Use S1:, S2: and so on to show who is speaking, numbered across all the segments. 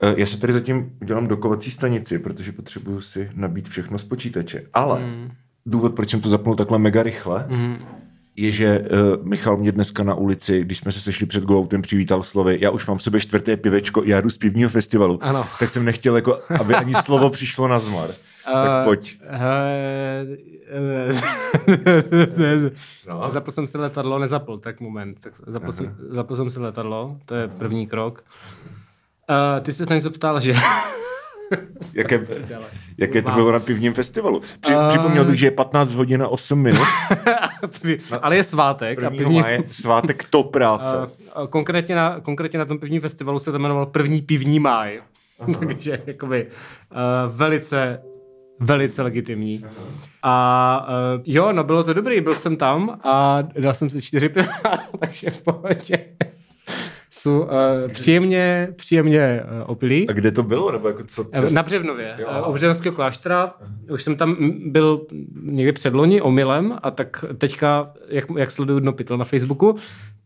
S1: Eh, Já se tady zatím dělám dokovací stanici, protože potřebuju si nabít všechno z počítače. Ale mm. důvod, proč jsem to zapnul takhle mega rychle, mm. je, že uh, Michal mě dneska na ulici, když jsme se sešli před Goutem, přivítal slovy, já už mám v sobě čtvrté pivečko, já jdu z pivního festivalu.
S2: Ano.
S1: Tak jsem nechtěl, jako, aby ani slovo přišlo na zmar. tak pojď.
S2: No. Zapl jsem si letadlo, nezapl, tak moment. Tak zapl, jsem, zapl jsem si letadlo, to je první krok. Uh, ty jsi se něco ptal, že...
S1: Jaké, jaké to bylo na pivním festivalu. Při, uh... Připomněl bych, že je 15 hodin a 8 minut.
S2: Ale je svátek.
S1: A pivní... máje, svátek to práce.
S2: Uh, konkrétně, na, konkrétně na tom pivním festivalu se to jmenoval první pivní máj. Takže jakoby uh, velice velice legitimní. A uh, jo, no bylo to dobrý, byl jsem tam a dal jsem si čtyři piva, takže v pohodě jsou uh, příjemně, příjemně uh, opilí.
S1: A kde to bylo? Nebo jako co
S2: test? Na Břevnově, uh, u Břevnovského kláštera. Už jsem tam byl někdy předloni omylem a tak teďka, jak, jak sleduju Dno pytel na Facebooku,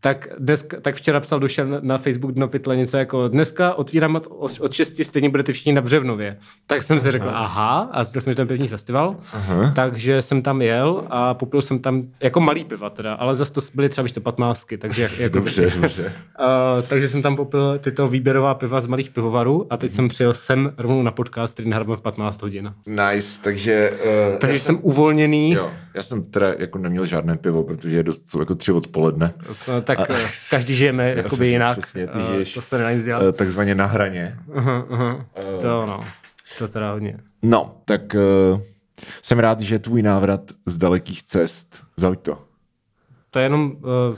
S2: tak, dnes, tak včera psal Dušan na Facebook Dno pytle něco jako dneska otvírám od, od 6, stejně budete všichni na Břevnově. Tak jsem si řekl, aha, a zjistil jsem, že ten pevní festival, aha. takže jsem tam jel a popil jsem tam jako malý piva teda, ale zase to byly třeba víš to patmásky, takže jak, jako
S1: dobře, dobře.
S2: Uh, takže jsem tam popil tyto výběrová piva z malých pivovarů a teď jsem přijel sem rovnou na podcast, který nahrávám v 15 hodin.
S1: Nice, takže...
S2: Uh, takže jsem, jsem uvolněný.
S1: Jo, já jsem teda jako neměl žádné pivo, protože je dost, jsou jako tři odpoledne.
S2: To, tak a, každý žijeme jakoby jinak. Přesně, ty žiješ, to se nedá nic dělat.
S1: Takzvaně na hraně.
S2: Uh-huh, uh-huh. Uh, to no, to teda hodně.
S1: No, tak uh, jsem rád, že tvůj návrat z dalekých cest, zahoď to.
S2: To je jenom uh,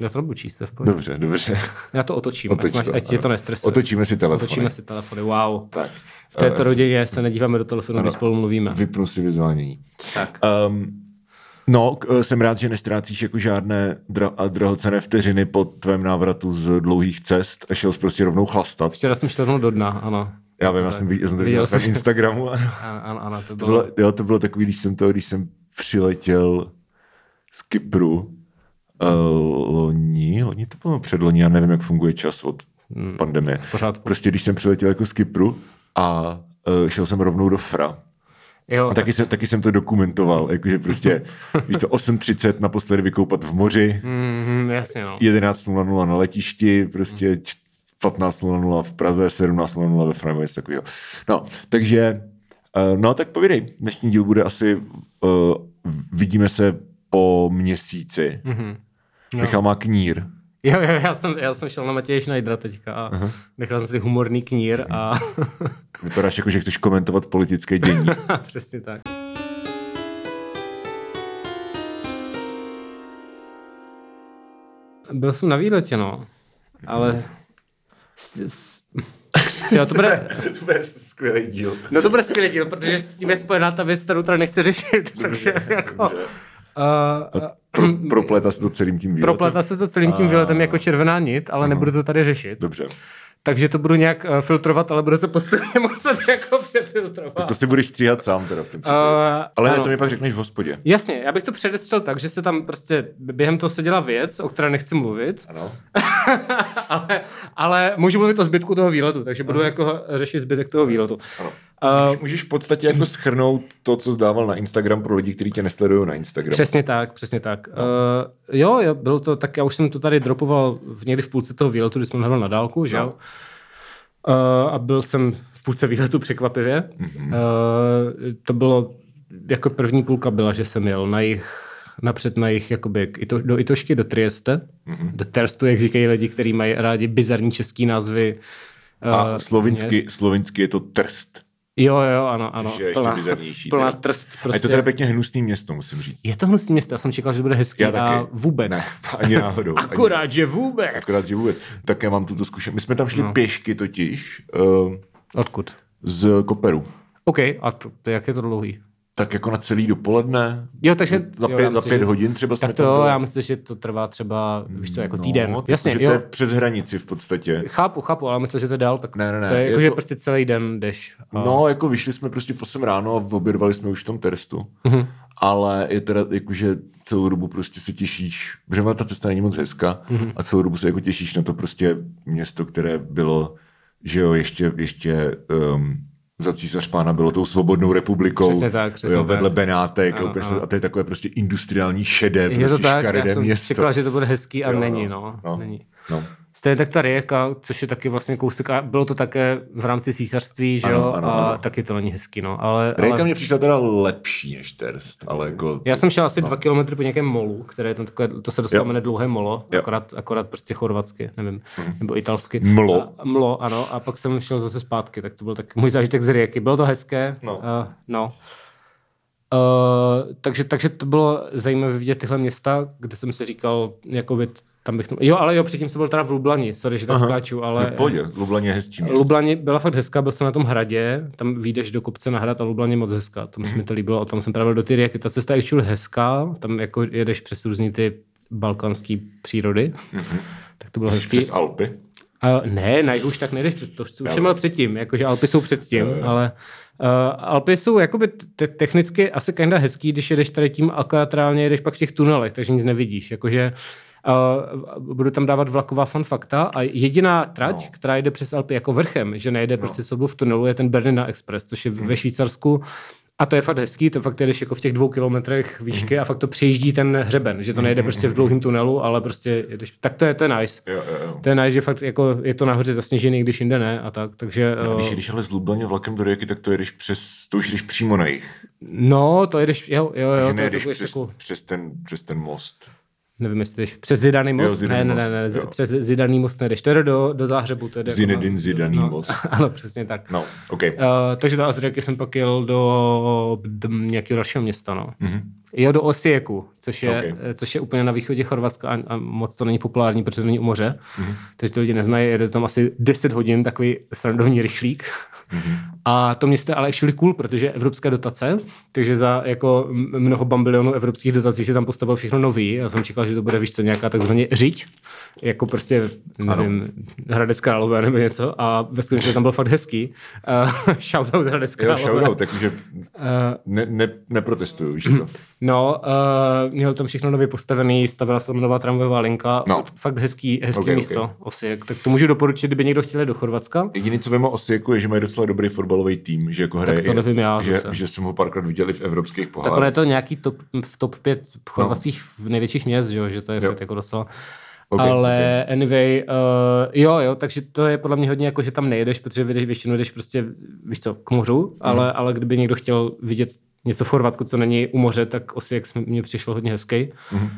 S2: já to nebudu číst, v pohodě.
S1: Dobře, dobře.
S2: Já to otočím, Otoč ať, to, ať tě to nestresuje.
S1: Otočíme si telefony.
S2: Otočíme si telefony, wow.
S1: Tak.
S2: V této rodině se nedíváme do telefonu, když spolu mluvíme.
S1: Vypnu si vyzvánění.
S2: Tak.
S1: Um, No, jsem rád, že nestrácíš jako žádné dra- a drahocené vteřiny po tvém návratu z dlouhých cest a šel jsi prostě rovnou chlastat.
S2: Včera jsem šel rovnou do dna, ano.
S1: Já vím, já jsem, já jsem to viděl na Instagramu.
S2: Ano, ano, ano, to bylo...
S1: To bylo, jo, to bylo takový, když jsem to, když jsem přiletěl z Kypru, uh, loni, loni to bylo předloni, já nevím, jak funguje čas od hmm, pandemie.
S2: Pořádku.
S1: Prostě když jsem přiletěl jako z Kypru a uh, šel jsem rovnou do Fra,
S2: Jo,
S1: a taky, jsem, taky jsem to dokumentoval, jakože prostě, víš co, 8.30 naposledy vykoupat v moři,
S2: mm, jasně, no.
S1: 11.00 na letišti, prostě 15.00 v Praze, 17.00 ve Frankfurtu, něco takového. No, takže, no tak povídej, dnešní díl bude asi, uh, vidíme se po měsíci. Mm-hmm. Michal má knír.
S2: Jo, jo, já jsem, já jsem šel na Matěje Schneidera teďka a uh-huh. nechal jsem si humorný knír a...
S1: Vypadáš jako, že chceš komentovat politické dění.
S2: Přesně tak. Byl jsem na výletě, no. Ale... S, s... Jo, to bude...
S1: to bude skvělý díl.
S2: No to bude skvělý díl, protože s tím je spojená ta věc, kterou teda nechci řešit. takže jako... Dobře.
S1: Uh, pro, propleta se to celým tím výletem.
S2: Propleta se to celým tím výletem jako červená nit, ale uh nebudu to tady řešit.
S1: Dobře.
S2: Takže to budu nějak uh, filtrovat, ale budu to postupně muset jako přefiltrovat.
S1: Tak to si budeš stříhat sám teda v tom uh, Ale ano. to mi pak řekneš v hospodě.
S2: Jasně, já bych to předestřel tak, že se tam prostě během toho se dělá věc, o které nechci mluvit.
S1: Ano.
S2: ale, ale můžu mluvit o zbytku toho výletu, takže budu uh jako řešit zbytek toho výletu.
S1: Ano. Uh, můžeš, můžeš v podstatě jako schrnout to, co zdával na Instagram pro lidi, kteří tě nesledují na Instagram.
S2: Přesně tak, přesně tak. No. Uh, jo, jo, bylo to tak, já už jsem to tady dropoval v někdy v půlce toho výletu, když jsem hrál na dálku, že jo. No. Uh, a byl jsem v půlce výletu překvapivě. Mm-hmm. Uh, to bylo, jako první půlka byla, že jsem jel na jich napřed na jich jakoby ito, do Itošky, do Trieste, mm-hmm. do Terstu, jak říkají lidi, kteří mají rádi bizarní český názvy.
S1: A uh, slovinsky, slovinsky je to Trst.
S2: Jo, jo, ano, ano.
S1: Což je plná, ještě bizarnější.
S2: Plná trst.
S1: Prostě. A je to teda pěkně hnusný město, musím říct.
S2: Je to hnusný město, já jsem čekal, že bude hezký já taky. a vůbec.
S1: Ne, ani náhodou.
S2: Akorát,
S1: ani,
S2: že vůbec.
S1: Akorát, že vůbec. Tak já mám tuto zkušenost. My jsme tam šli no. pěšky totiž. Uh,
S2: Odkud?
S1: Z Koperu.
S2: OK, a to, to jak je to dlouhý?
S1: Tak jako na celý dopoledne.
S2: Jo, takže
S1: za pět,
S2: jo,
S1: za pět že, hodin třeba
S2: Tak to já myslím, že to trvá třeba, víš co, jako no, týden. Jasně,
S1: že
S2: jo.
S1: to je přes hranici v podstatě.
S2: Chápu, chápu, ale myslím, že to je dál. Tak
S1: ne, ne, ne.
S2: To je, jako, je že to... prostě celý den jdeš.
S1: A... No, jako vyšli jsme prostě v 8 ráno a obědvali jsme už v tom Terstu. Mm-hmm. Ale je teda jakože celou dobu prostě se těšíš, protože ta cesta není moc hezká mm-hmm. a celou dobu se jako těšíš na to prostě město, které bylo že jo, ještě, ještě um, za císař pána bylo tou svobodnou republikou.
S2: Přesně tak, přesně
S1: jo, vedle
S2: tak.
S1: Benátek.
S2: Ano,
S1: Ano,
S2: ano.
S1: A to je takové prostě industriální šedé,
S2: Je to
S1: prostě
S2: tak,
S1: škaredé
S2: já jsem
S1: město.
S2: čekal, že to bude hezký a
S1: Jo,
S2: není,
S1: no,
S2: no.
S1: no.
S2: Není.
S1: No.
S2: Stejně tak ta Rijeka, což je taky vlastně kousek, a bylo to také v rámci císařství, že
S1: Ano,
S2: jo,
S1: ano,
S2: a
S1: ano.
S2: taky to není hezký, no, ale...
S1: Rijeka
S2: ale...
S1: mě přišla teda lepší než Terst, ale jako...
S2: Já jsem šel asi dva kilometry po nějakém molu, které je tam takové, to se dostalo jmenuje dlouhé molo,
S1: Jo.
S2: akorát, akorát prostě chorvatsky, nevím, nebo italsky.
S1: Mlo.
S2: A, mlo, ano, a pak jsem šel zase zpátky, tak to byl tak můj zážitek z Rijeky. Bylo to hezké,
S1: No.
S2: Uh, no. Uh, takže, takže to bylo zajímavé vidět tyhle města, kde jsem si říkal, jakoby tam bych... Jo, ale jo, předtím jsem byl teda v Lublani, sorry, že tak
S1: Aha.
S2: skáču,
S1: Ale... V pohodě, Lublani je hezčí město.
S2: Lublani byla fakt hezká, byl jsem na tom hradě, tam vyjdeš do kopce na hrad a Lublani je moc hezká, tam
S1: Mhm.
S2: se mi to líbilo, a tam jsem právě do ty Rijeky, ta cesta je actually hezká, tam jako jedeš přes různý ty balkánské přírody, tak to bylo hezký.
S1: Mhm. Přes Alpy.
S2: A ne, na už tak nejdeš přes to, už jsem byl předtím, jakože Alpy jsou předtím, ale uh, Alpy jsou jakoby te- technicky asi kinda hezký, když jedeš tady tím, reálně jedeš pak v těch tunelech, takže nic nevidíš, jakože Uh, budu tam dávat vlaková fun fakta a jediná trať, no. která jde přes Alpy jako vrchem, že nejde no. prostě sobou v tunelu, je ten Bernina Express, což je hmm. ve Švýcarsku a to je fakt hezký, to fakt jdeš jako v těch dvou kilometrech výšky a fakt to přejíždí ten hřeben, že to nejde prostě v dlouhém tunelu, ale prostě jedeš, tak to je, to je nice.
S1: Jo, jo, jo.
S2: To je nice, že fakt jako je to nahoře zasněžený, když jinde ne a tak, takže...
S1: A Když
S2: eh,
S1: jedeš ale z Lublaně vlakem do Rijeky, tak to jedeš přes, to už jdeš přímo na jich.
S2: No, to jedeš, jo, jo, jo,
S1: Takže
S2: to je
S1: nejedeš přes,
S2: jako,
S1: přes, ten, přes ten most.
S2: Nevím, jestli jdeš přes Zidaný most,
S1: Zidaný
S2: ne, ne,
S1: most,
S2: ne, ne,
S1: jo.
S2: přes Zidaný most nejdeš, to jde do, do Záhřebu, to jde
S1: Zinedine
S2: jako,
S1: Zidaný
S2: no,
S1: most.
S2: Ano, přesně tak.
S1: No, OK.
S2: Uh, takže do Azreky jsem pak jel do, do nějakého dalšího města, no.
S1: Mhm.
S2: Jo, do Osijeku, což je,
S1: Ok.
S2: okay. což je úplně na východě Chorvatska a, a moc to není populární, protože to není u moře.
S1: Mhm.
S2: Mm-hmm. Takže to lidi neznají, jede tam asi 10 hodin, takový srandovní rychlík.
S1: Mhm.
S2: Mm-hmm. A to město je ale actually cool, protože je evropské dotace, takže za jako mnoho bambilionů evropských dotací si tam postavil všechno nový. Já jsem čekal, že to bude víš co, nějaká takzvaně řiď, jako prostě, nevím, Hradec Králové nebo něco. A ve skutečnosti tam byl fakt hezký. Uh, shoutout Hradec
S1: Jo,
S2: Králové.
S1: shoutout, takže
S2: Uh,
S1: ne, ne, neprotestuju, víš co?
S2: No, uh, měl tam všechno nově postavený, stavila se tam nová tramvajová linka,
S1: No.
S2: fakt, hezký, hezký
S1: Ok,
S2: okay,
S1: ok.
S2: místo, okay. Osijek. Tak to můžu doporučit, kdyby někdo chtěl jít do Chorvatska.
S1: Jediný, co vím o Osijeku, je, že mají docela dobrý fotbalový tým, že jako hraje,
S2: to nevím já
S1: že,
S2: zase.
S1: že jsem ho párkrát viděl v evropských
S2: Tak
S1: pohárech.
S2: ono je to nějaký top, v top 5 chorvatských no. největších měst, že, jo? že to je
S1: Jo.
S2: fakt jako docela.
S1: Ok,
S2: Okay, Ale okay. anyway, uh, jo, jo, takže to je podle mě hodně jako, že tam nejedeš, protože většinou jdeš prostě, víš co, k mořu, mm. ale, ale kdyby někdo chtěl vidět něco v Chorvatsku, co není u moře, tak Osijek mně přišlo hodně hezký.
S1: Mhm.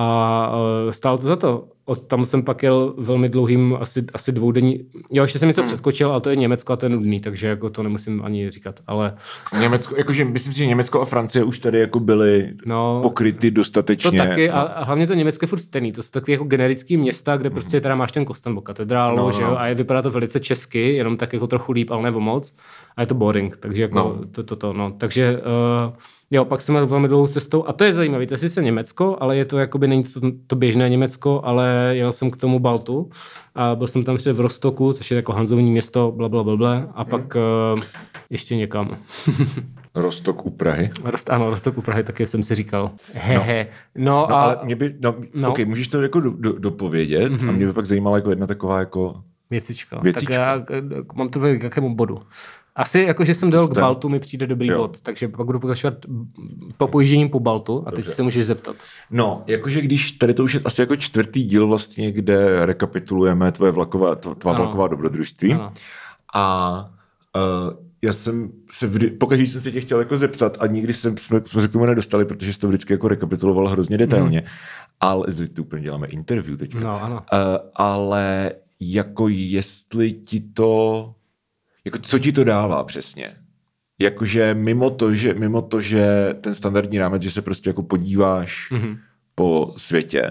S2: A uh, stálo to za to. Od tam jsem pak jel velmi dlouhým, asi, asi dvoudenní, jo, ještě jsem něco
S1: Mhm.
S2: přeskočil, ale to je Německo a to je nudný, takže jako to nemusím ani říkat, ale
S1: Německo, jakože myslím si, že Německo a Francie už tady jako byly
S2: No,
S1: pokryty
S2: To
S1: dostatečně.
S2: taky, a,
S1: no.
S2: a hlavně to Německo je furt stejný. To jsou takové jako generické města, kde prostě teda máš ten Kostenbo katedrálu,
S1: No,
S2: no,
S1: no,
S2: že jo,
S1: no.
S2: a je, vypadá to velice česky, jenom tak jako trochu líp, ale nebo moc. A je to boring, takže jako
S1: No.
S2: to, to, to, no. Takže uh, jo, pak jsem měl velmi dlouhou cestou a to je zajímavé, to je sice Německo, ale je to jakoby, není to, to běžné Německo, ale jel jsem k tomu Baltu a byl jsem tam před v Rostoku, což je jako hanzovní město, bla, bla, bla, bla a pak uh, ještě někam.
S1: Rostok u Prahy.
S2: Rost, ano, Rostok u Prahy taky jsem si říkal. Hehe. No, no
S1: No,
S2: a...
S1: ale mě by, no, no. Okay, můžeš to jako do, do, dopovědět mm-hmm. a mě by pak zajímala jako jedna taková jako...
S2: Věcička.
S1: Věcička.
S2: Tak já k- mám to k jakému bodu. Asi jako, že jsem dal k Baltu, mi přijde dobrý
S1: Jo.
S2: bod, takže pak budu pokračovat po pojížděním po Baltu a teď
S1: Dobře.
S2: se můžeš zeptat.
S1: No, jakože když tady to už je asi jako čtvrtý díl vlastně, kde rekapitulujeme tvoje vlaková, tv- tvá
S2: Ano.
S1: vlaková dobrodružství.
S2: Ano.
S1: A uh, já jsem se vždy, pokaždé jsem se tě chtěl jako zeptat a nikdy jsem, jsme, jsme se k tomu nedostali, protože jsi to vždycky jako rekapituloval hrozně detailně. Ale to úplně děláme interview teď.
S2: No, ano.
S1: Uh, ale jako jestli ti to, jako co ti to dává přesně? Jakože mimo to, že, mimo to, že ten standardní rámec, že se prostě jako podíváš
S2: Mhm.
S1: mm-hmm. po světě,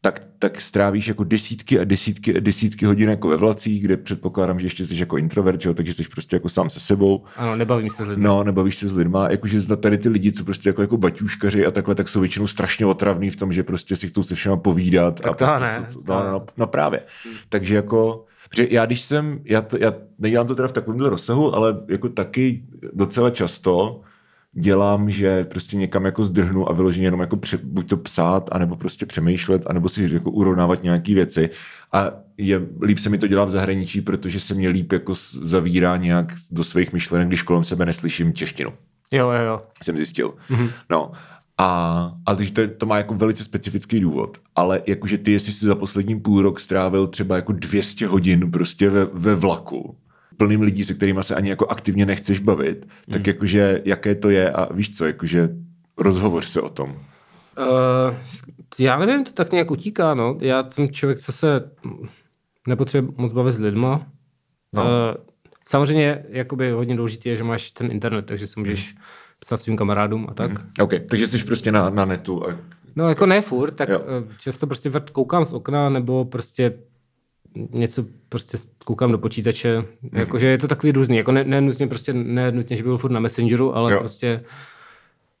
S1: tak, tak strávíš jako desítky a desítky a desítky hodin jako ve vlacích, kde předpokládám, že ještě jsi jako introvert, jo, takže jsi prostě jako sám se sebou.
S2: Ano, nebavím se s lidmi.
S1: No, nebavíš se s lidma, jakože zda tady ty lidi, co prostě jako, jako baťuškaři a takhle, tak jsou většinou strašně otravní v tom, že prostě si chcou se všema povídat.
S2: Tak
S1: a
S2: to
S1: prostě
S2: ne, to
S1: no, no, no, právě. Takže jako, protože já když jsem, já, to, já nedělám to teda v takovémhle rozsahu, ale jako taky docela často dělám, že prostě někam jako zdrhnu a vyloženě jenom jako pře, buď to psát, anebo prostě přemýšlet, anebo si jako urovnávat nějaké věci. A je, líp se mi to dělá v zahraničí, protože se mě líp jako zavírá nějak do svých myšlenek, když kolem sebe neslyším češtinu.
S2: Jo, jo, jo.
S1: Jsem zjistil. Mm-hmm. No. A, a takže to, to má jako velice specifický důvod. Ale jakože ty, jestli jsi za poslední půl rok strávil třeba jako 200 hodin prostě ve, ve vlaku, plným lidí, se kterými se ani jako aktivně nechceš bavit, tak mm. jakože jaké to je a víš co, jakože rozhovoř se o tom. Uh,
S2: já nevím, to tak nějak utíká, no. Já jsem člověk, co se nepotřebuje moc bavit s lidma. No. Uh, samozřejmě, jakoby hodně důležité je, že máš ten internet, takže si můžeš mm. Psát svým kamarádům a tak. Mm.
S1: OK, takže jsi prostě na, na netu. A...
S2: No jako ne furt, tak jo. Eh, často prostě koukám z okna, nebo prostě něco prostě koukám do počítače, mm-hmm. jakože je to takový různý, jako ne, ne nutně prostě, ne nutně, že byl furt na Messengeru, ale jo. prostě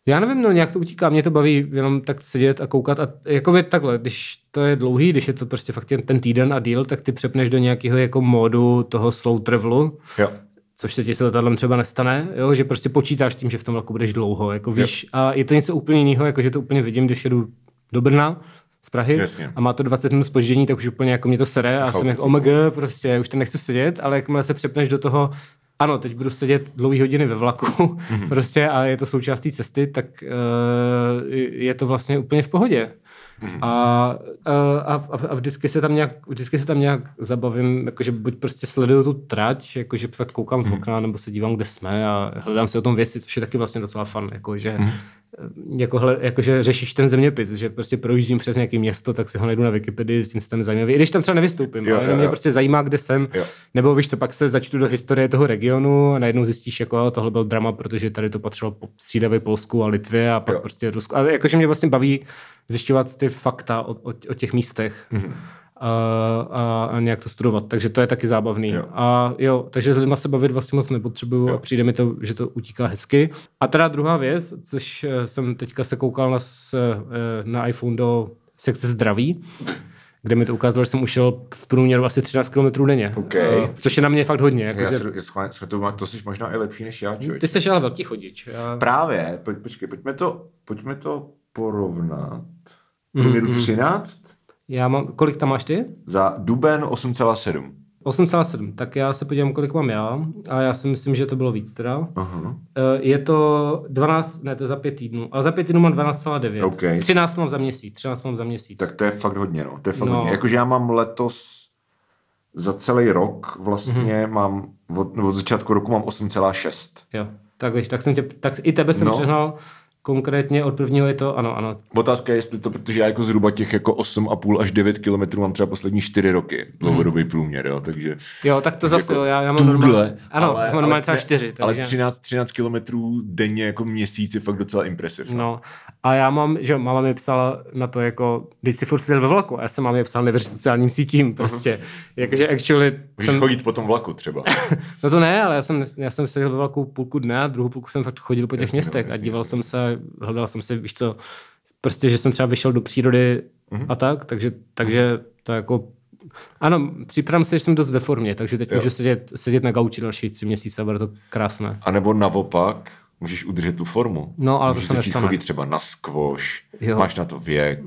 S2: já nevím, no nějak to utíká, mě to baví jenom tak sedět a koukat a jako by takhle, když to je dlouhý, když je to prostě fakt jen ten týden a díl, tak ty přepneš do nějakého jako módu toho slow travelu, jo. Což se ti se letadlem třeba nestane, jo, že prostě počítáš tím, že v tom vlaku budeš dlouho, jako víš, a je to něco úplně jiného, jako že to úplně vidím, když jedu do Brna, z Prahy Jasně. a má to 20 minut spoždění, tak už úplně jako mě to sere a Chápu jsem jako omg, prostě už to nechci sedět, ale jakmile se přepneš do toho, ano, teď budu sedět dlouhé hodiny ve vlaku mm-hmm. prostě a je to součástí cesty, tak uh, je to vlastně úplně v pohodě. Mm-hmm. A, a, a, a, vždycky se tam nějak, vždycky se tam nějak zabavím, jakože buď prostě sleduju tu trať, jakože fakt koukám z mhm. okna, mm-hmm. nebo se dívám, kde jsme a hledám si o tom věci, což je taky vlastně docela fun, jakože mm-hmm jako, jakože řešíš ten zeměpis, že prostě projíždím přes nějaké město, tak si ho najdu na Wikipedii, s tím se tam zajímavý. I když tam třeba nevystoupím, jo, ale jenom jo, mě prostě zajímá, kde jsem, jo. nebo víš co, pak se začtu do historie toho regionu a najednou zjistíš, jako tohle byl drama, protože tady to patřilo po střídavě Polsku a Litvě a pak jo. prostě Rusku. A jakože mě vlastně baví zjišťovat ty fakta o, o, o těch místech. Mm-hmm a, a, nějak to studovat. Takže to je taky zábavný. Jo. A jo, takže s lidmi se bavit vlastně moc nepotřebuju jo. a přijde mi to, že to utíká hezky. A teda druhá věc, což eh, jsem teďka se koukal na, eh, na iPhone do sekce zdraví, kde mi to ukázalo, že jsem ušel v průměru asi 13 km denně.
S1: Okay. Uh,
S2: což je na mě fakt hodně. Jako,
S1: já že... se, to, to jsi možná i lepší než já, člověk.
S2: Ty jsi ale velký chodič. Já...
S1: Právě, pojď, počkej, pojďme to, pojďme to porovnat. Průměru mm-hmm. 13?
S2: Já mám, kolik tam máš ty?
S1: Za duben 8,7.
S2: 8,7, tak já se podívám, kolik mám já a já si myslím, že to bylo víc teda. Uh-huh. Je to 12, ne, to je za pět týdnů, ale za pět týdnů mám 12,9. Okay. 13 mám za měsíc, 13 mám za měsíc.
S1: Tak to je fakt hodně, no. To je fakt no. hodně. Jakože já mám letos za celý rok vlastně uh-huh. mám, od, od začátku roku mám 8,6.
S2: Jo, tak víš, tak jsem tě, tak i tebe jsem no. přehnal Konkrétně od prvního je to, ano, ano.
S1: Otázka je, jestli to, protože já jako zhruba těch jako 8,5 až 9 kilometrů mám třeba poslední 4 roky, dlouhodobý průměr, jo, takže...
S2: Jo, tak to zase, jako já, já mám normálně, ano, ale, mám normálně třeba 4. Takže...
S1: Ale 13, 13 kilometrů denně jako měsíc je fakt docela impresiv.
S2: No. no, a já mám, že máma mi psala na to jako, když si furt ve vlaku, a já jsem mámě psal nevěř sociálním sítím, prostě, uh-huh. jakože actually...
S1: Můžeš jsem... chodit po tom vlaku třeba.
S2: no to ne, ale já jsem, já jsem seděl ve vlaku půlku dne a druhou půlku jsem fakt chodil po těch jasně, městech jasně, a díval jasně, jsem se hledal jsem si, víš co, prostě, že jsem třeba vyšel do přírody mm-hmm. a tak, takže, takže to jako ano, připravím se, že jsem dost ve formě, takže teď jo. můžu sedět, sedět na gauči další tři měsíce a bude to krásné.
S1: A nebo naopak, můžeš udržet tu formu.
S2: No, ale
S1: můžeš
S2: to se nestane.
S1: chodit třeba na jo. máš na to věk,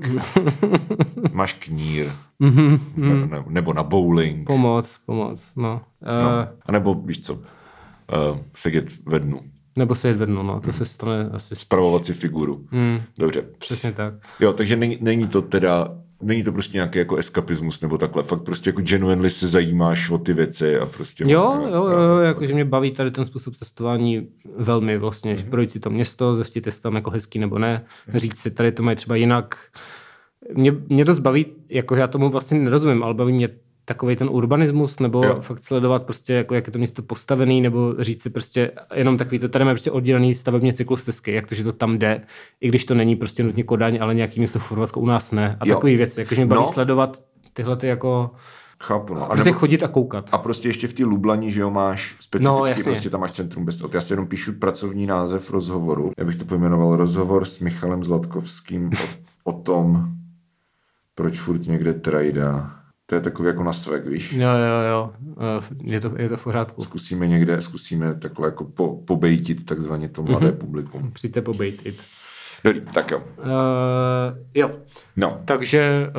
S1: máš knír, mm-hmm, nebo, nebo na bowling.
S2: Pomoc, pomoc, no. No.
S1: Eh, a nebo víš co, uh, sedět ve dnu.
S2: Nebo se vedno, no, to hmm. se stane asi.
S1: Spravovat si figuru. Hmm. Dobře.
S2: Přesně tak.
S1: Jo, takže není, není to teda není to prostě nějaký jako eskapismus nebo takhle, fakt prostě jako genuinely se zajímáš o ty věci a prostě...
S2: Jo, jo, jo, jo jako, že mě baví tady ten způsob cestování velmi vlastně, mm-hmm. že projít si to město, zjistit, jestli tam jako hezký nebo ne, mm-hmm. říct si, tady to mají třeba jinak. Mě, mě dost baví, jako já tomu vlastně nerozumím, ale baví mě takový ten urbanismus, nebo jo. fakt sledovat prostě, jako jak je to město postavený, nebo říct si prostě jenom takový, to tady máme prostě oddělený stavebně cyklostezky, jak to, že to tam jde, i když to není prostě nutně Kodaň, ale nějaký město v Chorvatsku u nás ne. A jo. takový věci, jakože mě baví no. sledovat tyhle ty jako
S1: Chápu, no.
S2: A prostě nebo, chodit a koukat.
S1: A prostě ještě v té Lublani, že jo, máš specificky, no, prostě tam máš centrum bez Já si jenom píšu pracovní název rozhovoru. Já bych to pojmenoval rozhovor s Michalem Zlatkovským o, o tom, proč furt někde trajda To je takový jako na svek, víš?
S2: Jo, jo, jo. Eh, je to, je to v pořádku.
S1: Zkusíme někde, zkusíme takhle jako po, pobejtit takzvaně to mladé mm-hmm. publikum.
S2: Přijďte pobejtit.
S1: Dobrý, tak jo. Uh,
S2: jo.
S1: No.
S2: Takže,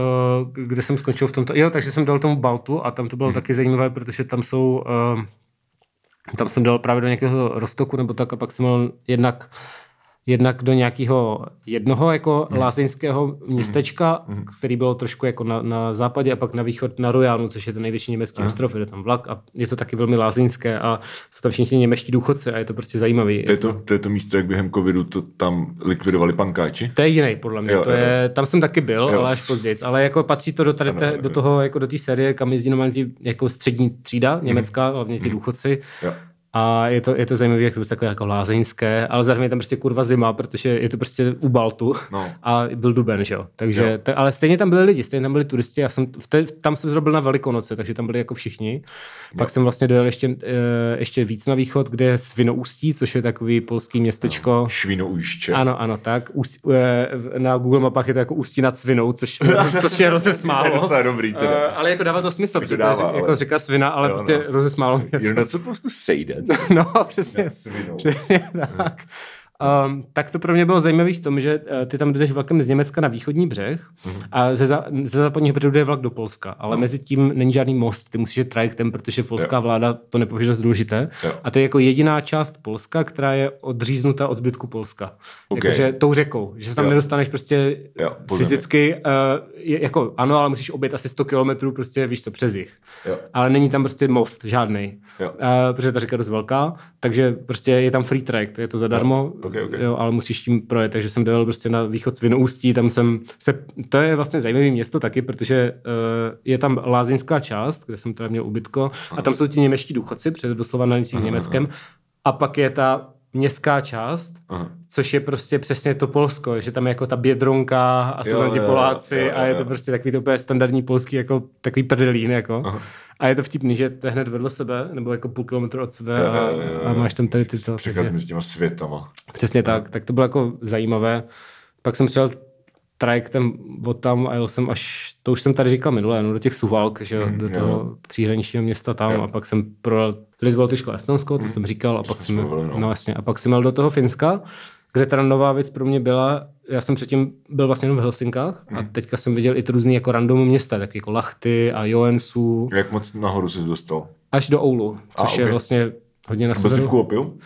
S2: uh, kde jsem skončil v tomto? Jo, takže jsem dal tomu Baltu a tam to bylo hmm. taky zajímavé, protože tam jsou, uh, tam jsem dal právě do nějakého roztoku nebo tak a pak jsem měl jednak jednak do nějakého jednoho jako hmm. lázeňského městečka, hmm. který bylo trošku jako na, na západě a pak na východ na Rojánu, což je ten největší německý hmm. ostrov, je tam vlak a je to taky velmi lázeňské a jsou tam všichni němečtí důchodci a je to prostě zajímavý.
S1: To je to, to, je to místo, jak během covidu to tam likvidovali pankáči?
S2: To je jiný, podle mě. Jo, to jo, je. Tam jsem taky byl, jo. ale až později. Ale jako patří to do, tady ano, te, do toho, jako do té série, kam jezdí normálně jako střední třída, německá, hlavně ti důchodci. Jo a je to, je to zajímavé, jak to prostě takové jako lázeňské, ale zároveň je tam prostě kurva zima, protože je to prostě u Baltu no. a byl duben, že jo. Takže, jo. Ta, ale stejně tam byli lidi, stejně tam byli turisti, já jsem, v te, tam jsem zrobil na Velikonoce, takže tam byli jako všichni. Jo. Pak jsem vlastně dojel ještě, e, ještě víc na východ, kde je Svinoustí, což je takový polský městečko. No,
S1: Švinouště.
S2: Ano, ano, tak. Úst, e, na Google mapách je to jako Ústí nad Svinou, což, což mě rozesmálo.
S1: to je dobrý teda. E,
S2: ale jako dává to smysl, protože dává, jako řeka Svina, ale jo, prostě no. rozesmálo mě.
S1: You're not supposed to say that.
S2: no, přesně. Přesně tak. Um, tak to pro mě bylo zajímavé v tom, že uh, ty tam jdeš vlakem z Německa na východní břeh mm-hmm. a ze, za, ze západního břehu jde vlak do Polska, ale mm. mezi tím není žádný most, ty musíš jít trajektem, protože polská jo. vláda to nepovažuje za důležité. Jo. A to je jako jediná část Polska, která je odříznuta od zbytku Polska. Okay. Jakože tou řekou, že se tam jo. nedostaneš prostě jo, fyzicky, uh, je, jako ano, ale musíš obět asi 100 kilometrů prostě, víš co, přes jich. Jo. Ale není tam prostě most žádný, uh, protože ta řeka je dost velká, takže prostě je tam free trajekt, je to zadarmo. Jo
S1: okay, okay.
S2: Jo, ale musíš tím projet, takže jsem dojel prostě na východ z tam jsem se, to je vlastně zajímavé město taky, protože uh, je tam lázeňská část, kde jsem teda měl ubytko a tam jsou ti němečtí důchodci, protože doslova na s Německem a pak je ta městská část, Aha. což je prostě přesně to Polsko, že tam je jako ta bědronka a jsou tam ti Poláci jo, jo, jo, a je to prostě takový to úplně standardní polský jako takový prdelín jako. Aha. A je to vtipný, že to je hned vedle sebe, nebo jako půl kilometru od sebe a, a máš tam tady tyto.
S1: Přecházíme s těma světama.
S2: Přesně tak, tak to bylo jako zajímavé. Pak jsem přijel trajektem od tam a jel jsem až, to už jsem tady říkal minule, no do těch Suvalk, že mm, do toho jo. příhraničního města tam jo. a pak jsem projel Lisbaltyško Estonsko, to mm. jsem říkal, a pak jsem, no. no jasně, a pak jsem jel do toho Finska, kde teda nová věc pro mě byla, já jsem předtím byl vlastně jenom v Helsinkách a hmm. teďka jsem viděl i ty různý jako random města, tak jako Lachty a Joensuu.
S1: Jak moc nahoru jsi dostal?
S2: Až do Oulu, což a, okay. je vlastně hodně na
S1: severu. Byl jsi v Kuopiu?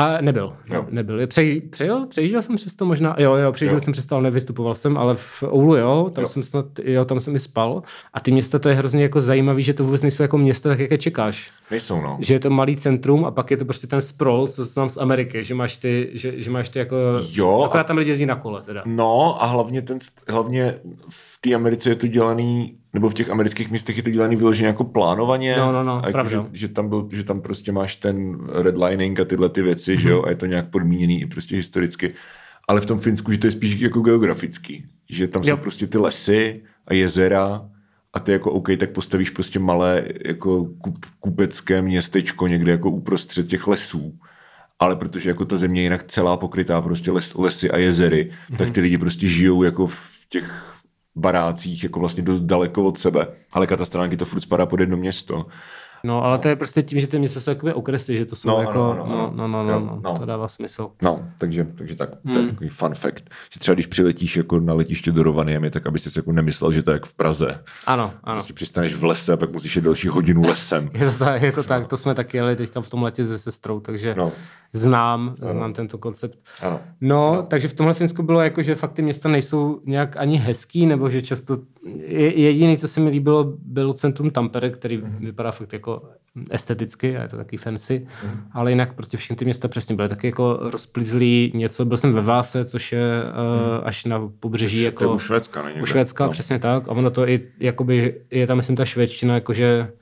S2: A nebyl, jo. nebyl. Přej, přejel, přejížděl jsem přes to možná, jo, jo, přejížděl jo. jsem přes to, ale nevystupoval jsem, ale v Oulu, jo, tam jo. jsem snad, jo, tam jsem i spal. A ty města, to je hrozně jako zajímavý, že to vůbec nejsou jako města, tak jak je čekáš.
S1: Nejsou, no.
S2: Že je to malý centrum a pak je to prostě ten sprawl, co znám z Ameriky, že máš ty, že, že máš ty jako,
S1: jo,
S2: akorát tam lidi jezdí na kole teda.
S1: No a hlavně ten, hlavně v té Americe je to dělaný nebo v těch amerických městech je to dělané vyloženě jako plánovaně.
S2: No, no, no,
S1: jako, že, že, tam byl, že tam prostě máš ten redlining a tyhle ty věci, mm-hmm. že jo, mhm. a je to nějak podmíněný i prostě historicky. Ale v tom Finsku, že to je spíš jako geografický. Že tam jo. jsou prostě ty lesy a jezera a ty jako OK, tak postavíš prostě malé jako kup, kupecké městečko někde jako uprostřed těch lesů. Ale protože jako ta země je jinak celá pokrytá prostě les, lesy a jezery, mm-hmm. tak ty lidi prostě žijou jako v těch barácích, jako vlastně dost daleko od sebe. Ale katastránky to furt spadá pod jedno město.
S2: No, ale to je prostě tím, že ty města jsou jakoby okresy, že to jsou no, jako, no, no, no, no, no, no, no, to dává smysl.
S1: No, takže, takže tak, hmm. to je hmm. takový fun fact, že třeba když přiletíš jako na letiště do Rovaniemi, tak abyste si jako nemyslel, že to je jak v Praze.
S2: Ano, ano.
S1: Prostě přistaneš v lese a pak musíš jít další hodinu lesem.
S2: je to tak, je to tak, to jsme taky jeli teďka v tom letě se sestrou, takže no. znám, ano. znám tento koncept.
S1: Ano.
S2: No, ano. takže v tomhle Finsku bylo jako, že fakt ty města nejsou nějak ani hezký, nebo že často jediný, co se mi líbilo, bylo centrum Tampere, který mm. vypadá fakt jako esteticky, a je to taky fancy, mm. ale jinak prostě všechny ty města přesně byly taky jako rozplizlý něco. Byl jsem ve Váse, což je mm. až na pobřeží. Jako,
S1: to je u Švédska?
S2: U Švédska, no. přesně tak. A ono to i, jakoby, je tam, myslím, ta švédština, jakože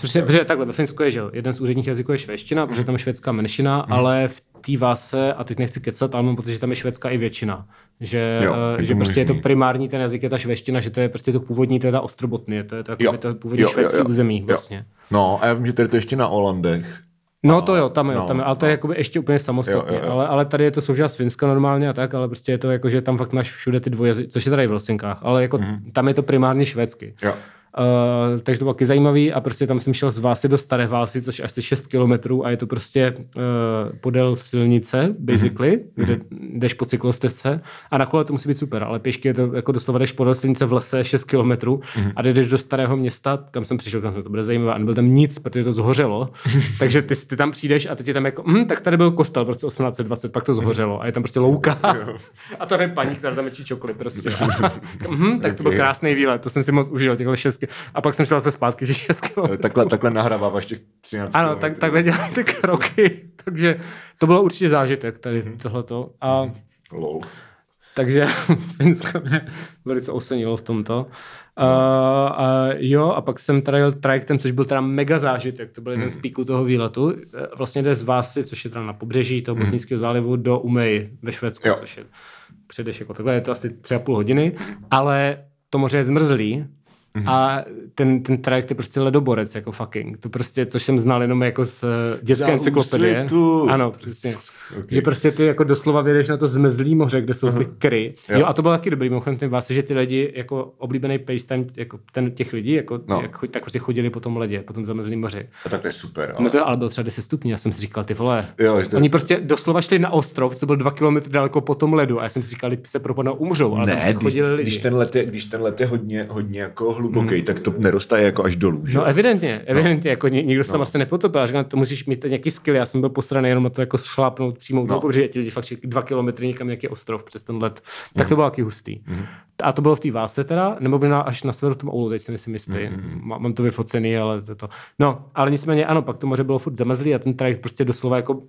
S2: prostě, protože takhle ve Finsku je, že jeden z úředních jazyků je švédština, protože tam je švédská menšina, mm. ale v té váse, a teď nechci kecat, ale mám pocit, že tam je švédská i většina. Že, jo, uh, že prostě je to primární ten jazyk, je ta švédština, že to je prostě to původní, to je ta Ostrobotny, to je to, jo, to původní jo, švédský jo, jo, území vlastně.
S1: No a já vím, že tady to ještě na Olandech
S2: No to jo, tam jo, no, tam jo, ale to no. je jakoby ještě úplně samostatně, jo, jo, jo. Ale, ale tady je to součást Finska normálně a tak, ale prostě je to jako, že tam fakt máš všude ty dvoje, což je tady v Helsinkách, ale jako mm-hmm. tam je to primárně švédsky. Jo. Uh, takže to bylo taky zajímavý a prostě tam jsem šel z Vásy do Staré Vásy, což je asi 6 kilometrů a je to prostě uh, podél silnice, basically, mm-hmm. kde jdeš po cyklostezce a na kole to musí být super, ale pěšky je to jako doslova jdeš podél silnice v lese 6 kilometrů mm-hmm. a jdeš do starého města, kam jsem přišel, kam jsem to bude zajímavé a nebyl tam nic, protože to zhořelo, takže ty, ty tam přijdeš a teď je tam jako, hm, tak tady byl kostel v roce 1820, pak to zhořelo a je tam prostě louka a tam je paní, která tam mečí čokoliv prostě. hm, tak to byl krásný výlet, to jsem si moc užil, těchto 6 a pak jsem šel zase zpátky, že 6 km.
S1: Takhle, takhle nahráváš těch 13
S2: Ano, tak, takhle dělám ty kroky, takže to bylo určitě zážitek tady mm-hmm. tohleto. A,
S1: Lol.
S2: Takže Finsko mě velice osenilo v tomto. Uh, uh, jo, a pak jsem trajel trajektem, což byl teda mega zážitek, to byl jeden z mhm. píků toho výletu. Vlastně jde z Vásy, což je teda na pobřeží toho mhm. Botnického zálivu, do Umej ve Švédsku, jo. což je předeš jako takhle, je to asi tři a půl hodiny, ale to moře je zmrzlý, Mm-hmm. A ten, ten trajekt je prostě ledoborec, jako fucking. To prostě, což jsem znal jenom jako z eh, dětské encyklopedie. Ano, přesně. Okay. Že prostě ty jako doslova vědeš na to zmezlý moře, kde jsou uh-huh. ty kry. Jo. jo. a to bylo taky dobrý, mimochodem tím vás, že ty lidi, jako oblíbený time, jako ten těch lidí, jako, no. jak, tak prostě chodili po tom ledě, po tom zamrzlém moři.
S1: A tak to je super.
S2: Ale... No to ale bylo třeba 10 stupňů, já jsem si říkal, ty vole. Jo, to... Oni prostě doslova šli na ostrov, co byl dva kilometry daleko po tom ledu a já jsem si říkal, se propadnou, umřou, ale ne, tam když, chodili lidi.
S1: Když ten let je, když ten let je hodně, hodně jako hluboký, mm. tak to neroste jako až dolů. Že?
S2: No evidentně, evidentně, no. jako nikdo se no. tam asi nepotopil, říkám, to musíš mít nějaký skill, já jsem byl postraný jenom na to jako šlápnout přímo no. pobřeží, ti lidi fakt dva kilometry někam nějaký ostrov přes ten let, tak mm. to bylo taky hustý. Mm. A to bylo v té váse teda, nebo by na, až na severu tom Oulu, teď si nejsem jistý. Mm. Mám to vyfocený, ale to, to. No, ale nicméně ano, pak to moře bylo furt zamrzlý a ten trajekt prostě doslova jako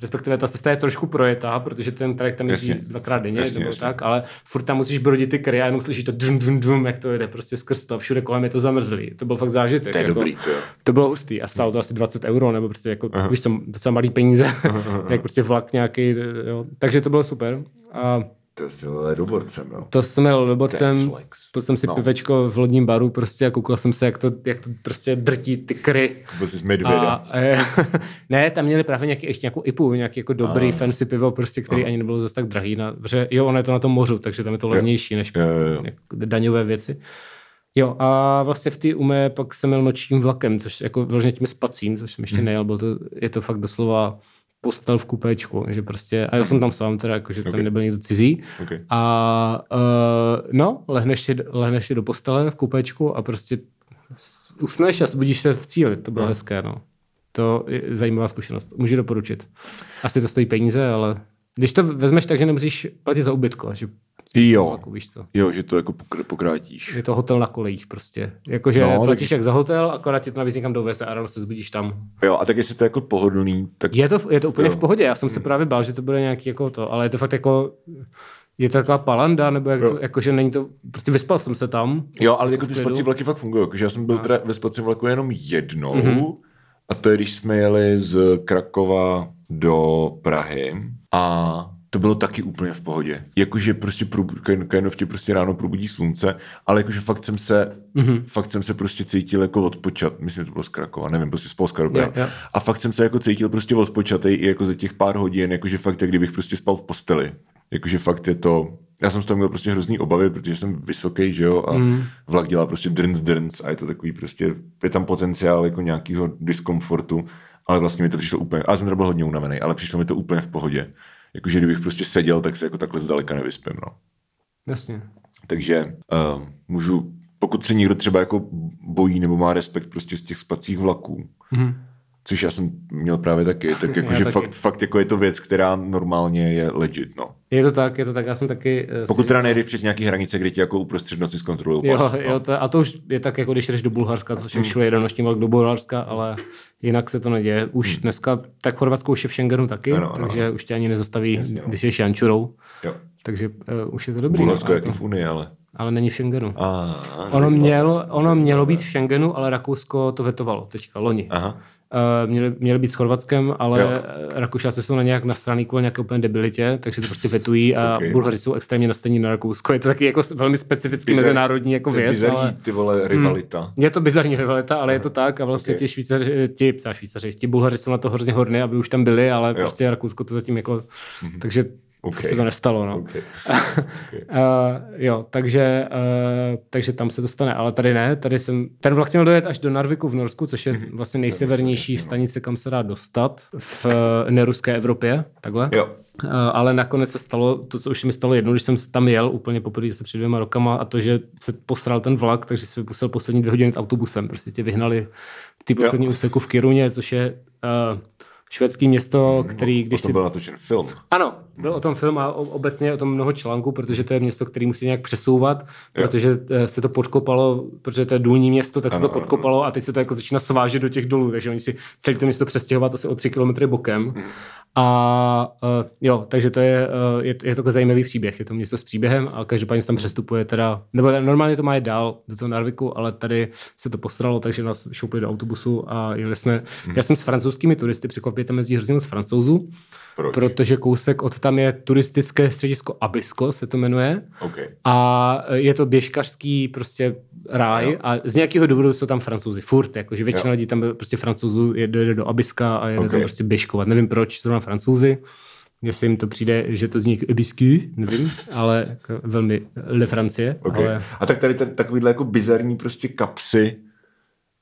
S2: respektive ta cesta je trošku projetá, protože ten trajekt tam jezdí dvakrát denně, jasně, nebo jasně. tak, ale furt tam musíš brodit ty kry a jenom slyšíš to džum, džum, džum, jak to jede prostě skrz to, všude kolem je to zamrzlý. To byl fakt zážitek.
S1: To je
S2: jako,
S1: dobrý, to,
S2: to bylo hustý a stálo to asi 20 euro, nebo prostě jako, uh-huh. víš, jsem docela malý peníze, uh-huh. jak prostě vlak nějaký, jo. takže to bylo super. A
S1: to jsi ledoborcem, no.
S2: To jsem jel ledoborcem, pil jsem si no. pivečko v lodním baru prostě a koukal jsem se, jak to, jak to prostě drtí ty kry.
S1: Byl jsi z A,
S2: e, ne, tam měli právě nějaký, ještě nějakou IPu, nějaký jako dobrý a. fancy pivo, prostě, který a. ani nebylo zase tak drahý. Na, že, jo, ono je to na tom mořu, takže tam je to levnější než jo, jo, jo. daňové věci. Jo, a vlastně v té ume pak jsem měl nočním vlakem, což jako vložně tím spacím, což jsem ještě hmm. nejel, byl to, je to fakt doslova postel v kupečku, že prostě, a já jsem tam sám teda, jako, že okay. tam nebyl někdo cizí. Okay. A uh, no, lehneš si, lehneš si do postele v kupečku a prostě usneš a zbudíš se v cíli. To bylo no. hezké, no. To je zajímavá zkušenost. Můžu doporučit. Asi to stojí peníze, ale když to vezmeš tak, že nemusíš platit za ubytko, že
S1: Jo, vlaku, víš co. jo, že to jako pokrátíš.
S2: Je to hotel na kolejích prostě. Jakože no, platíš tak... jak za hotel, akorát tě to navíc někam doveze a ráno se zbudíš tam.
S1: Jo, a tak jestli to je jako pohodlný, tak...
S2: Je to, je to úplně jo. v pohodě, já jsem se hmm. právě bál, že to bude nějaký jako to, ale je to fakt jako... Je to taková palanda, nebo jak to, jakože není to, prostě vyspal jsem se tam.
S1: Jo, ale jako ty spací vlaky fakt fungují, jakože já jsem byl teda ve spacím vlaku jenom jednou, mm-hmm. a to je, když jsme jeli z Krakova do Prahy a to bylo taky úplně v pohodě. Jakože prostě Kainov tě prostě ráno probudí slunce, ale jakože fakt jsem se, mm-hmm. fakt jsem se prostě cítil jako odpočat. Myslím, že to bylo z Krakova, nevím, prostě z Polska yeah, yeah. A fakt jsem se jako cítil prostě odpočatý i jako za těch pár hodin, jakože fakt, jak kdybych prostě spal v posteli. Jakože fakt je to, já jsem z toho měl prostě hrozný obavy, protože jsem vysoký, že jo, a mm. vlak dělá prostě drnc, drnc a je to takový prostě, je tam potenciál jako nějakého diskomfortu, ale vlastně mi to přišlo úplně, a jsem byl hodně unavený, ale přišlo mi to úplně v pohodě jakože kdybych prostě seděl, tak se jako takhle zdaleka nevyspím, no.
S2: Jasně.
S1: Takže uh, můžu, pokud se někdo třeba jako bojí nebo má respekt prostě z těch spacích vlaků, mm-hmm což já jsem měl právě taky, tak jako, že taky. Fakt, fakt jako je to věc, která normálně je legit, no.
S2: Je to tak, je to tak, já jsem taky...
S1: Uh, Pokud si... teda nejdeš přes nějaký hranice, kde ti jako uprostřed noci zkontrolují
S2: Jo, no. jo to, a to už je tak, jako když jdeš do Bulharska, což je mm. všude noční vlak do Bulharska, ale jinak se to neděje. Už mm. dneska, tak Chorvatsko už je v Schengenu taky, ano, ano, takže už tě ani nezastaví, Jasně, no. když jsi šančurou. Jo. Takže uh, už je to dobrý.
S1: Bulharsko je to... v Unii, ale
S2: ale není v Schengenu. A, ono, mělo, ono mělo být v Schengenu, ale Rakousko to vetovalo teďka, loni. Aha. Uh, měli, měli být s Chorvatskem, ale jo. Rakušáci jsou na nějak nastraný kvůli nějaké úplně debilitě, takže to prostě vetují a okay. Bulhaři jsou extrémně nastavení na Rakousko. Je to taky jako velmi specifický Bizar, mezinárodní jako věc.
S1: Bizarní, ale, ty vole, rivalita. Hmm,
S2: je to bizarní rivalita, ale je to tak a vlastně okay. ti Švýcaři, ti, ptá, Švýcaři, ti Bulhaři jsou na to hrozně hodné, aby už tam byli, ale jo. prostě Rakousko to zatím jako, mm-hmm. takže Okay. se to nestalo, no. Okay. Okay. uh, jo, takže, uh, takže tam se to stane, ale tady ne, tady jsem, ten vlak měl dojet až do Narviku v Norsku, což je mhm. vlastně nejsevernější stanice, kam se dá dostat v uh, neruské Evropě, takhle.
S1: Jo.
S2: Uh, ale nakonec se stalo to, co už mi stalo jednou, když jsem tam jel úplně poprvé se před dvěma rokama a to, že se postral ten vlak, takže jsem musel poslední dvě hodiny autobusem. Prostě tě vyhnali ty poslední úseku v Kiruně, což je uh, švédský město, hmm, který...
S1: Když o tom si... byl natočen film.
S2: Ano, byl o tom film a obecně o tom mnoho článků, protože to je město, který musí nějak přesouvat, protože eh, se to podkopalo, protože to je důlní město, tak ano, se to podkopalo a teď se to jako začíná svážet do těch dolů, takže oni si celé to město přestěhovat asi o tři kilometry bokem. Hmm. A uh, jo, takže to je, uh, je, je to zajímavý příběh, je to město s příběhem a každopádně se tam přestupuje teda, nebo normálně to má jít dál do toho Narviku, ale tady se to postralo, takže nás šoupli do autobusu a jeli jsme, hmm. já jsem s francouzskými turisty, překvapně tam mezi hrozně moc francouzů,
S1: Proč?
S2: protože kousek od tam je turistické středisko Abisko, se to jmenuje.
S1: Okay.
S2: A je to běžkařský prostě ráj jo. a z nějakého důvodu jsou tam francouzi. Furt, jakože většina jo. lidí tam prostě francouzů jede do Abiska a jede okay. tam prostě běžkovat. Nevím proč, zrovna francouzi. Jestli jim to přijde, že to zní Abisky, nevím, ale jako velmi Le Francie.
S1: Okay.
S2: Ale...
S1: A tak tady ten, takovýhle jako bizarní prostě kapsy,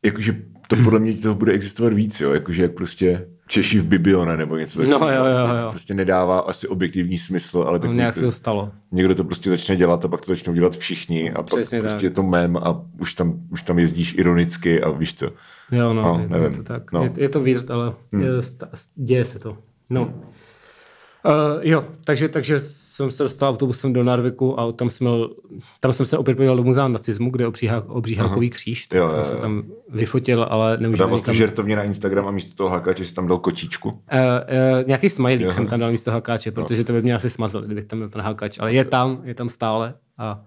S1: jakože to podle mě toho bude existovat víc, jo, jakože jak prostě Češi v Bibione nebo něco
S2: takového. No, jo, jo, jo.
S1: To prostě nedává asi objektivní smysl, ale tak
S2: no, nějak se to stalo.
S1: Někdo to prostě začne dělat a pak to začnou dělat všichni a Přesně pak tak. prostě je to mem a už tam, už tam jezdíš ironicky a víš co.
S2: Jo, no, no je, nevím. je to tak. No. Je, je to weird, ale hmm. je, děje se to. No. Hmm. Uh, jo, takže, takže jsem se dostal autobusem do Narviku a tam jsem, měl, tam jsem se opět podíval do muzea nacismu, kde je obří, hákový kříž, tak jo, jsem jo, se tam vyfotil, ale
S1: nemůžu... Dával tam... žertovně na Instagram a místo toho hakáče si tam dal kočičku? Uh,
S2: uh, nějaký smajlík jo. jsem tam dal místo hakáče, protože to by mě asi smazl, kdybych tam měl ten hakáč, ale je tam, je tam stále a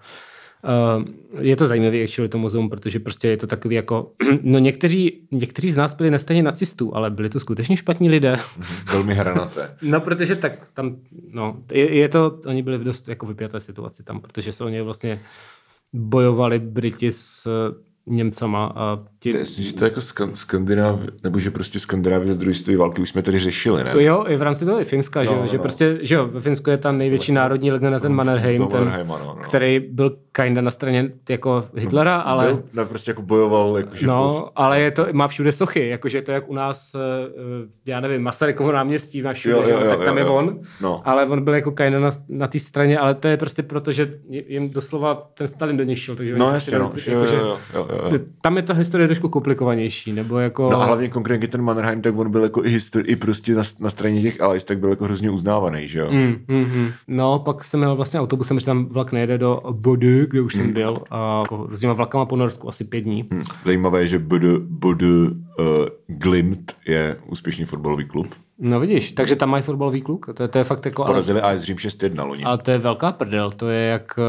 S2: je to zajímavé, actually, to muzeum, protože prostě je to takový jako, no někteří, někteří z nás byli nestejně nacistů, ale byli to skutečně špatní lidé.
S1: Velmi hranaté.
S2: no, protože tak tam, no, je, je, to, oni byli v dost jako vypjaté situaci tam, protože se oni vlastně bojovali Briti s Němcama a
S1: ti... Myslím, že to jako Skandináv, nebo že prostě Skandinávie za druhé světové války už jsme tady řešili, ne?
S2: Jo, i v rámci toho i Finska, no, že, no, že no. prostě, že jo, ve Finsku je ta největší to, národní legenda, ten Mannerheim, ten, no, no. který byl kinda na straně jako Hitlera, ale... Byl,
S1: no, prostě jako bojoval, jakože
S2: No, post... ale je to, má všude sochy, jakože to jak u nás, eh, já nevím, Masarykovo náměstí má všude, jo, jo, jo, tak tam jo, je on, no. ale on byl jako kinda na, na té straně, ale to je prostě proto, že jim doslova ten Stalin do něj šel, takže
S1: no, jasně, no, jo, jo, jo, jo, jo.
S2: tam je ta historie trošku komplikovanější, nebo jako...
S1: No a hlavně konkrétně ten Mannerheim, tak on byl jako i, histori- i prostě na, na straně těch Allies, tak byl jako hrozně uznávaný, že jo?
S2: Mm, mm, mm. No, pak jsem měl vlastně autobusem, že tam vlak nejede do Kde už mm. jsem byl, a jako s těma vlakama po Norsku asi pět dní. Mm.
S1: Zajímavé je, že Body uh, Glimt je úspěšný fotbalový klub.
S2: No vidíš, takže tam mají fotbalový kluk, to je, to je fakt jako...
S1: Porazili AS Řím 6-1 loni.
S2: Ale to je velká prdel, to je jak,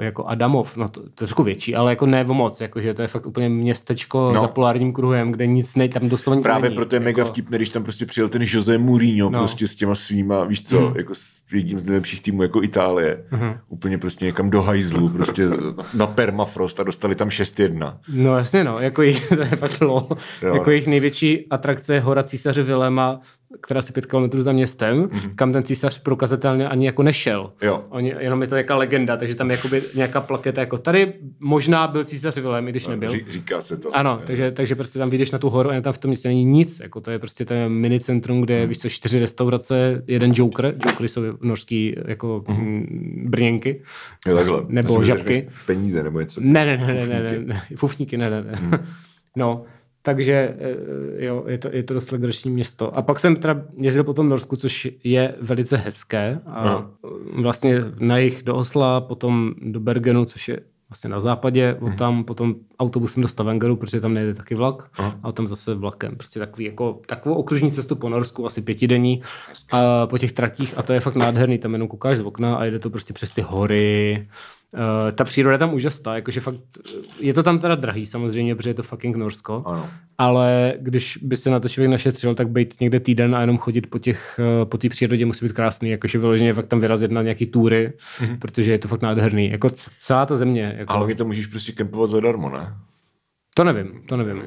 S2: eh, jako Adamov, no to, to je trošku větší, ale jako ne moc, jakože to je fakt úplně městečko no. za polárním kruhem, kde nic nej, tam doslova nic
S1: Právě
S2: není.
S1: proto je jako... mega vtipné, když tam prostě přijel ten Jose Mourinho no. prostě s těma svýma, víš co, mm. jako s jedním z nejlepších týmů jako Itálie, mm. úplně prostě někam do hajzlu, prostě na permafrost a dostali tam 6-1.
S2: No jasně no, jako jich, to je fakt lol. jako jejich největší atrakce je hora císaře Vilema která si pět kilometrů za městem, mm-hmm. kam ten císař prokazatelně ani jako nešel.
S1: Jo.
S2: Oni, jenom je to jaká legenda, takže tam je jakoby nějaká plaketa, jako tady možná byl císař Vilém, i když nebyl.
S1: Ří, říká se to.
S2: Ano, je. takže, takže prostě tam vyjdeš na tu horu a tam v tom městě není nic, jako to je prostě ten mini centrum, kde je, mm. víš co, čtyři restaurace, jeden joker, jokery jsou norský jako mm-hmm. brněnky.
S1: Jo, takhle.
S2: Nebo Myslím, žabky.
S1: Peníze nebo něco.
S2: Ne, ne, ne, ne, ne, ne, ne, fufníky, ne, ne, ne. Mm. no, takže eh, jo, je to, je to dost legrační město. A pak jsem teda jezdil po tom Norsku, což je velice hezké. A no. vlastně na jich do Osla, potom do Bergenu, což je vlastně na západě, od tam potom autobusem do Stavangeru, protože tam nejde taky vlak, Aha. a tam zase vlakem. Prostě takový, jako, takovou okružní cestu po Norsku, asi pětidenní, a po těch tratích a to je fakt nádherný, tam jenom koukáš z okna a jde to prostě přes ty hory, Uh, ta příroda je tam úžasná, jakože fakt, je to tam teda drahý samozřejmě, protože je to fucking Norsko, ano. ale když by se na to člověk našetřil, tak být někde týden a jenom chodit po těch, uh, po té přírodě musí být krásný, jakože vyloženě fakt tam vyrazit na nějaký túry, mm-hmm. protože je to fakt nádherný, jako celá ta země. Jako...
S1: Ale to můžeš prostě kempovat zadarmo, ne?
S2: To nevím, to nevím.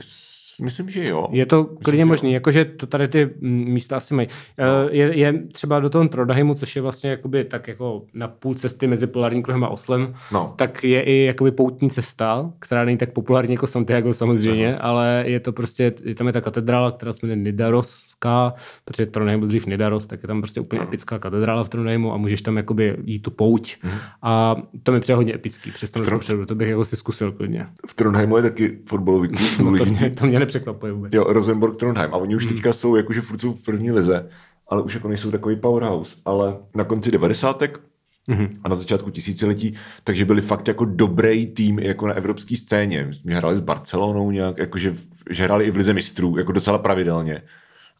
S1: Myslím, že jo.
S2: Je to Myslím, klidně možný, jakože to tady ty místa asi mají. No. Je, je, třeba do toho Trodaheimu, což je vlastně jakoby tak jako na půl cesty mezi polárním kruhem a Oslem, no. tak je i jakoby poutní cesta, která není tak populární jako Santiago samozřejmě, no. ale je to prostě, je tam je ta katedrála, která se jmenuje Nidaroská, protože Trondheim byl dřív Nidaros, tak je tam prostě úplně no. epická katedrála v Trondheimu a můžeš tam jakoby jít tu pouť. Mm. A to mi přijde hodně epický, přesto Tron... to bych jako si zkusil klidně.
S1: V Trondheimu je taky fotbalový klub.
S2: no to, mě, to mě nepřekvapuje vůbec.
S1: Jo, Rosenborg Trondheim. A oni už hmm. teďka jsou, jakože furt jsou v první lize, ale už jako nejsou takový powerhouse. Ale na konci devadesátek Mm-hmm. a na začátku tisíciletí, takže byli fakt jako dobrý tým jako na evropské scéně. My hráli s Barcelonou nějak, jakože že hráli i v lize mistrů, jako docela pravidelně.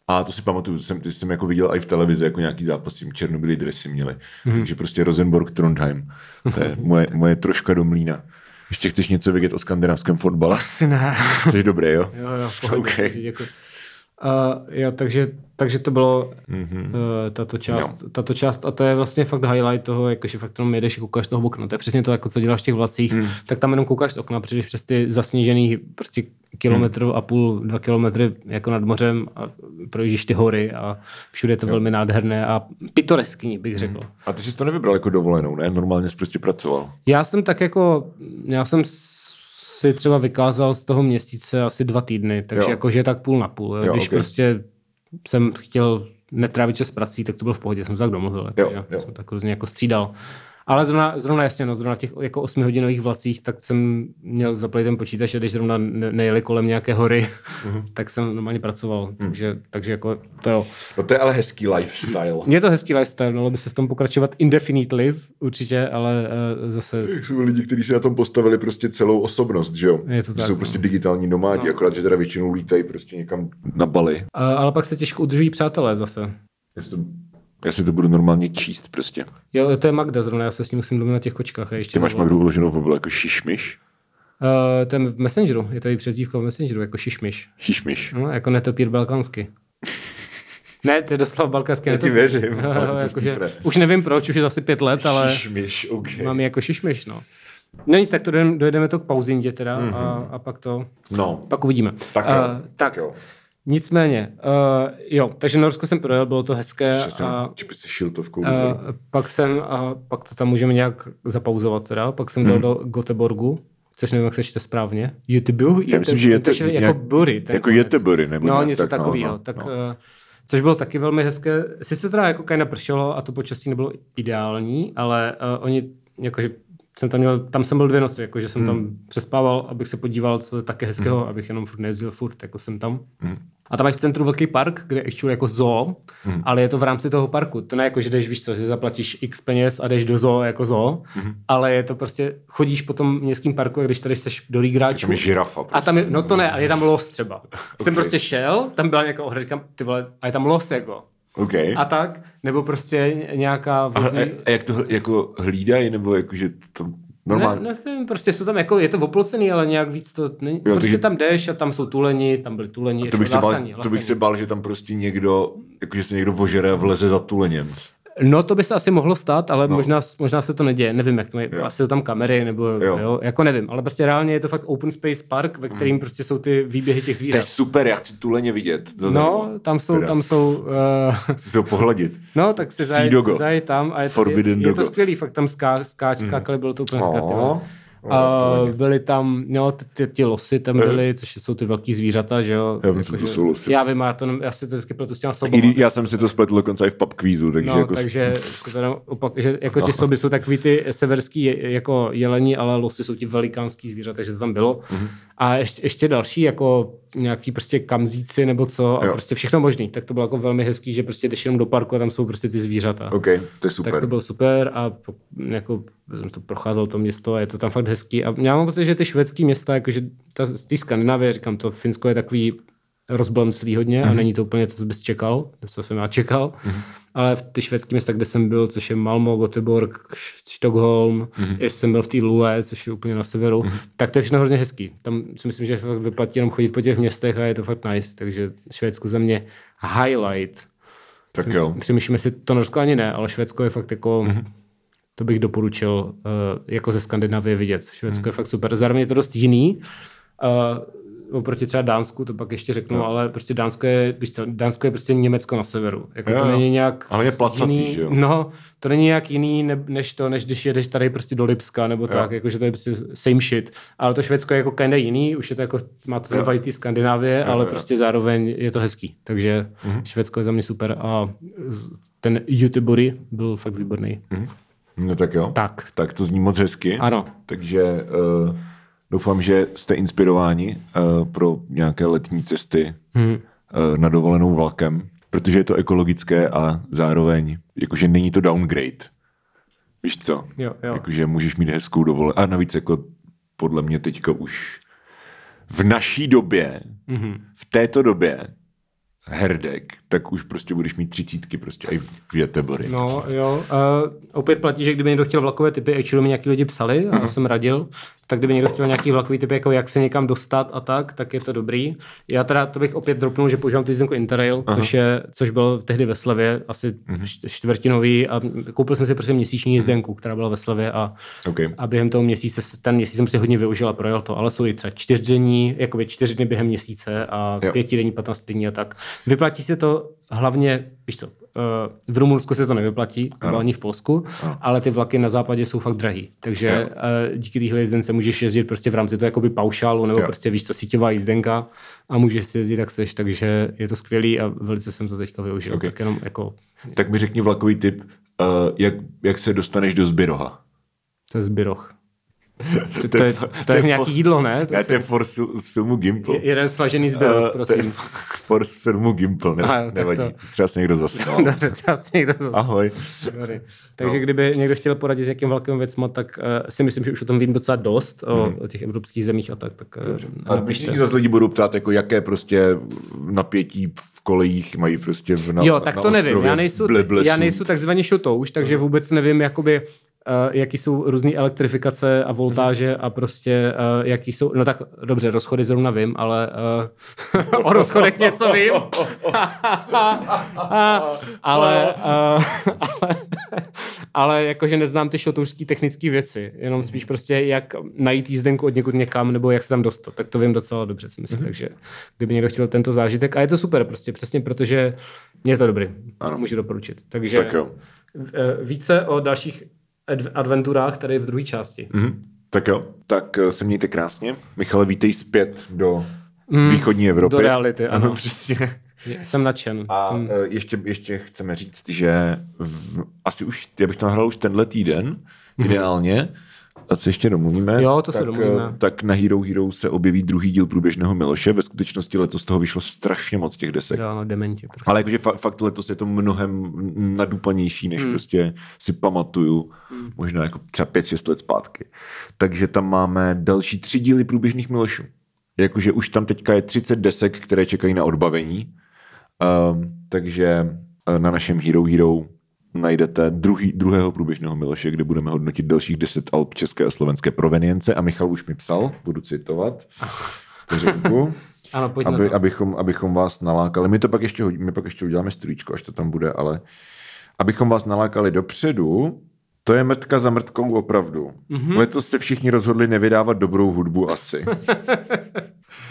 S1: A to si pamatuju, jsem, ty jsem jako viděl i v televizi, jako nějaký zápasy, černobylý dresy měli. Mm-hmm. Takže prostě Rosenborg, Trondheim. To je moje, moje troška do mlína. Ještě chceš něco vědět o skandinávském fotbale?
S2: Asi ne.
S1: Jsi dobrý, jo?
S2: Jo, jo, pohodě, okay. děkuji. Uh, jo, takže, takže to bylo mm-hmm. uh, tato, část, no. tato část a to je vlastně fakt highlight toho, jakože fakt jenom jedeš a koukáš z toho okna. To je přesně to, jako co děláš v těch vlacích, mm. tak tam jenom koukáš z okna, přijdeš přes ty zasněžený prostě kilometr mm. a půl, dva kilometry jako nad mořem a projíždíš ty hory a všude je to jo. velmi nádherné a pitoreskní, bych řekl. Mm.
S1: A ty jsi to nevybral jako dovolenou, ne? Normálně jsi prostě pracoval.
S2: Já jsem tak jako, já jsem si třeba vykázal z toho měsíce asi dva týdny, takže jo. jakože tak půl na půl. Jo? Jo, Když okay. prostě jsem chtěl netrávit čas prací, tak to bylo v pohodě, jsem se tak domluvil, takže jsem tak různě jako střídal. Ale zrovna, zrovna jasně, no, zrovna v těch jako 8 hodinových vlacích, tak jsem měl zaplatit ten počítač a když zrovna nejeli kolem nějaké hory, mm-hmm. tak jsem normálně pracoval. Mm. Takže, takže jako to jo.
S1: No to je ale hezký lifestyle.
S2: Je to hezký lifestyle, mělo by se s tom pokračovat indefinitely určitě, ale uh, zase...
S1: Jsou lidi, kteří si na tom postavili prostě celou osobnost, že jo? Je to tak, jsou no. prostě digitální nomádi, no. akorát, že teda většinou lítají prostě někam na Bali. Uh,
S2: ale pak se těžko udržují přátelé zase.
S1: Jestli to já si to budu normálně číst prostě.
S2: Jo, to je Magda zrovna, já se s ním musím domluvit na těch kočkách. A ještě
S1: Ty máš Magdu uloženou v jako šišmiš?
S2: Uh, ten v Messengeru, je to její přezdívka v Messengeru, jako šišmiš.
S1: Šišmiš.
S2: No, jako netopír balkansky. ne, to je doslova balkanský
S1: Já ti věřím.
S2: No, jakože, už nevím proč, už je asi pět let, ale
S1: šišmiš, okay.
S2: mám jako šišmiš, no. No nic, tak to dojedeme, dojedeme to k pauzindě teda mm-hmm. a, a pak to,
S1: no.
S2: pak uvidíme.
S1: Tak jo. Uh, tak, tak jo.
S2: Nicméně, uh, jo, takže Norsko jsem projel, bylo to hezké.
S1: A, si šil to v uh,
S2: pak jsem, a pak to tam můžeme nějak zapauzovat teda, pak jsem hmm. do Göteborgu, což nevím, jak se čte správně. Göteborg?
S1: Já myslím, že je to,
S2: jako Bury.
S1: Jako Göteborg, nebo
S2: No, něco tak, takového. No, tak, no. Uh, což bylo taky velmi hezké. Sice teda jako kaj napršelo a to počasí nebylo ideální, ale uh, oni jakože jsem tam měl, tam jsem byl dvě noci, jakože jsem hmm. tam přespával, abych se podíval, co je také hezkého, hmm. abych jenom furt nejezdil furt, jako jsem tam. Hmm. A tam máš v centru velký park, kde ještě jako zoo, hmm. ale je to v rámci toho parku. To ne jako, že jdeš, víš co, že zaplatíš x peněz a jdeš do zoo jako zoo, hmm. ale je to prostě, chodíš po tom městském parku, a když tady jsi do Rígráčů.
S1: Tam je žirafa.
S2: Prostě. A tam je, no to ne, ale je tam los třeba. okay. Jsem prostě šel, tam byla nějaká ohra, říkám, ty vole, a je tam los jako.
S1: Okay.
S2: A tak, nebo prostě nějaká
S1: vodní... A, a jak to jako hlídají, nebo jako, že to Normálně.
S2: Ne, nevím, prostě jsou tam jako, je to oplocený, ale nějak víc to není. Jo, prostě takže... tam jdeš a tam jsou tuleni, tam byli tuleni.
S1: To bych, se bál, to bych se bál, že tam prostě někdo, jakože se někdo vožere a vleze za tuleněm.
S2: No to by se asi mohlo stát, ale no. možná, možná se to neděje. Nevím, jak to je. Asi jsou tam kamery, nebo jo. Jo, jako nevím. Ale prostě reálně je to fakt open space park, ve kterým mm. prostě jsou ty výběhy těch zvířat.
S1: To je super, já chci tuleně vidět.
S2: To no, tam jsou, teda. tam jsou... Uh...
S1: Chci se pohladit.
S2: No, tak si zaj, tam a je to, je, je, to skvělý, fakt tam ská, skáč, mm. bylo to úplně oh. A byly tam, no, ty, ty losy tam byly, což jsou ty velký zvířata, že jo.
S1: Já vím, jako, to jsou losy.
S2: Já vím, já, to, já si to vždycky pletu s těma
S1: sobama. Já jsem si to spletl dokonce i v pub kvízu, takže
S2: no,
S1: jako...
S2: takže to opak, že jako ty soby jsou takový ty severský jako jelení, ale losy jsou ti velikánský zvířata, takže to tam bylo. Mm-hmm. A ještě, ještě další, jako nějaký prostě kamzíci nebo co a
S1: Jo.
S2: prostě všechno možný. Tak to bylo jako velmi hezký, že prostě jdeš jenom do parku a tam jsou prostě ty zvířata.
S1: OK, to je super.
S2: Tak to bylo super a jako jsem to procházel to město a je to tam fakt hezký. A já mám pocit, že ty švédský města, jakože ta, z té Skandinávie, říkám to, Finsko je takový rozblemslý hodně
S1: Mhm.
S2: a není to úplně to, co bys čekal, co jsem já čekal. Ale v ty švédské města, kde jsem byl, což je Malmo, Göteborg, Stockholm,
S1: Mhm.
S2: mm jsem byl v té Lule, což je úplně na severu, tak to je všechno hrozně hezký. Tam si myslím, že fakt vyplatí jenom chodit po těch městech a je to fakt nice. Takže Švédsko za mě highlight.
S1: Tak jo.
S2: Přemýšlím, jestli to Norsko ani ne, ale Švédsko je fakt jako,
S1: Mhm.
S2: mm-hmm. to bych doporučil uh, jako ze Skandinávie vidět. Švédsko
S1: Mhm.
S2: mm. je fakt super. Zároveň je to dost jiný. Uh, oproti třeba Dánsku, to pak ještě řeknu, no. ale prostě Dánsko je, víš co, Dánsko je prostě Německo na severu. Jako
S1: Jo,
S2: to
S1: jo.
S2: není nějak
S1: Ale je placatý,
S2: jiný,
S1: že jo?
S2: No, to není nějak jiný, ne, než to, než když jedeš tady prostě do Lipska nebo tak, jakože to je prostě same shit. Ale to Švédsko je jako kinda jiný, už je to jako, má to ten
S1: Jo.
S2: té Skandinávie, ale
S1: jo.
S2: prostě zároveň je to hezký. Takže
S1: Mhm.
S2: Švédsko je za mě super a ten YouTubery byl fakt výborný.
S1: No tak jo.
S2: Tak.
S1: Tak to zní moc hezky.
S2: Ano.
S1: Takže uh, doufám, že jste inspirováni uh, pro nějaké letní cesty
S2: Hmm.
S1: uh, na dovolenou vlakem, protože je to ekologické a zároveň, jakože není to downgrade. Víš co?
S2: Jo, jo.
S1: Jakože můžeš mít hezkou dovolenou. A navíc jako podle mě teďka už v naší době, mm-hmm. v této době, herdek, tak už prostě budeš mít třicítky prostě i v Göteborgu.
S2: No jo, uh, opět platí, že kdyby někdo chtěl vlakové typy, actually mi nějaký lidi psali a já jsem radil, tak kdyby někdo chtěl nějaký vlakový typy, jako jak se někam dostat a tak, tak je to dobrý. Já teda to bych opět dropnul, že používám tu jízdenku Interrail, což, je, což bylo tehdy ve slevě, asi mm-hmm. čtvrtinový a koupil jsem si prostě měsíční jízdenku, která byla ve slevě a,
S1: OK.
S2: a během toho měsíce, ten měsíc jsem si hodně využil a projel to, ale jsou i třeba čtyřdenní, jakoby čtyři dny během měsíce a
S1: Jo.
S2: pětidenní, patnáctidenní a tak. Vyplatí se to hlavně, víš co, eh, v Rumunsku se to nevyplatí, nebo ani v Polsku, ale ty vlaky na západě jsou fakt drahý. Takže eh, díky téhle jízdence můžeš jezdit prostě v rámci toho jakoby paušálu, nebo
S1: Jo.
S2: prostě víš co, síťová jízdenka a můžeš si jezdit jak chceš, takže je to skvělý a velice jsem to teďka využil.
S1: Ok.
S2: Tak jenom jako,
S1: Tak mi řekni vlakový tip, uh, jak, jak se dostaneš do Zbyroha.
S2: to je zbyroch. To,
S1: To
S2: to,
S1: je
S2: to je nějaký jídlo, ne? To
S1: Ne, to je fil- z filmu Gimple.
S2: Jeden smažený zbyroch,
S1: Eh, to je
S2: prosím.
S1: Force z filmu Gimple, ne,
S2: Aha,
S1: nevadí.
S2: to-
S1: Třeba se někdo zasmál.
S2: Dobře, třeba si někdo zase.
S1: Ahoj.
S2: Dobrý. Takže no. kdyby někdo chtěl poradit s jakým velkým věcma, tak uh, si myslím, že už o tom vím docela dost, o, o těch evropských zemích a tak. tak uh,
S1: A když se zase lidi budou ptát, jako jaké prostě napětí v kolejích mají prostě na,
S2: Jo, tak
S1: na
S2: to nevím. Já nejsou, já nejsou takzvaně šotouš, takže vůbec nevím, jakoby, uh, jaký jsou různé elektrifikace a voltáže a prostě uh, jaký jsou, no tak dobře, rozchody zrovna vím, ale uh, o rozchodech něco vím. ale, uh, ale, ale jakože neznám ty šotoušský technické věci, jenom spíš prostě jak najít jízdenku od někud někam, nebo jak se tam dostat, tak to vím docela dobře, si myslím, takže kdyby někdo chtěl tento zážitek, a je to super prostě, přesně protože je to dobrý, ano. můžu doporučit. Takže
S1: Tak jo.
S2: eh, více o dalších adventurách tady v druhé části.
S1: Mhm. Tak jo, tak eh, se mějte krásně. Michale, vítej zpět do východní Evropy.
S2: do reality, ano.
S1: přesně.
S2: Jsem nadšen.
S1: A
S2: jsem...
S1: eh, ještě, ještě chceme říct, že v, asi už, já bych to nahrál už tenhle týden, ideálně, a co ještě domluvíme.
S2: Jo, to se
S1: tak,
S2: domluvíme.
S1: eh, tak na Hero Hero se objeví druhý díl průběžného Miloše. Ve skutečnosti letos toho vyšlo strašně moc těch desek.
S2: Jo, no, dementi. Prostě.
S1: Ale jakože fakt, fakt letos je to mnohem nadupanější, než hmm. prostě si pamatuju, hmm. možná jako třeba 5-6 let zpátky. Takže tam máme další tři díly průběžných Milošů. Jakože už tam teďka je 30 desek, které čekají na odbavení. Um, takže eh, na našem Hero Hero najdete druhý, druhého průběžného Miloše, kde budeme hodnotit dalších 10 alb české a slovenské provenience. A Michal už mi psal, budu citovat, řeku,
S2: Ano, pojď na
S1: aby,
S2: to.
S1: abychom, abychom vás nalákali. My to pak ještě, my pak ještě uděláme strýčko, až to tam bude, ale abychom vás nalákali dopředu, to je mrtka za mrtkou opravdu.
S2: Mhm.
S1: Mm-hmm. Letos se všichni rozhodli nevydávat dobrou hudbu asi.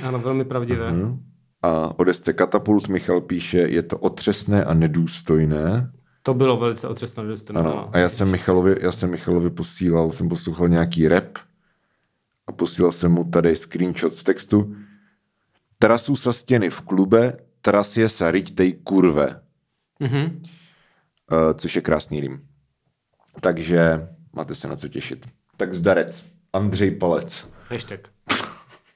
S2: Ano, velmi pravdivé.
S1: Mhm. A o desce Katapult Michal píše, je to otřesné a nedůstojné.
S2: To bylo velice otřesné dostane.
S1: Ano. A já jsem Michalovi, já jsem Michalovi posílal, jsem poslouchal nějaký rap a posílal jsem mu tady screenshot z textu. Trasu sa stěny v klube, trasie sa riť tej kurve.
S2: Mhm.
S1: Uh, což je krásný rým. Takže máte se na co těšit. Tak zdarec. Andřej Palec.
S2: Hashtag.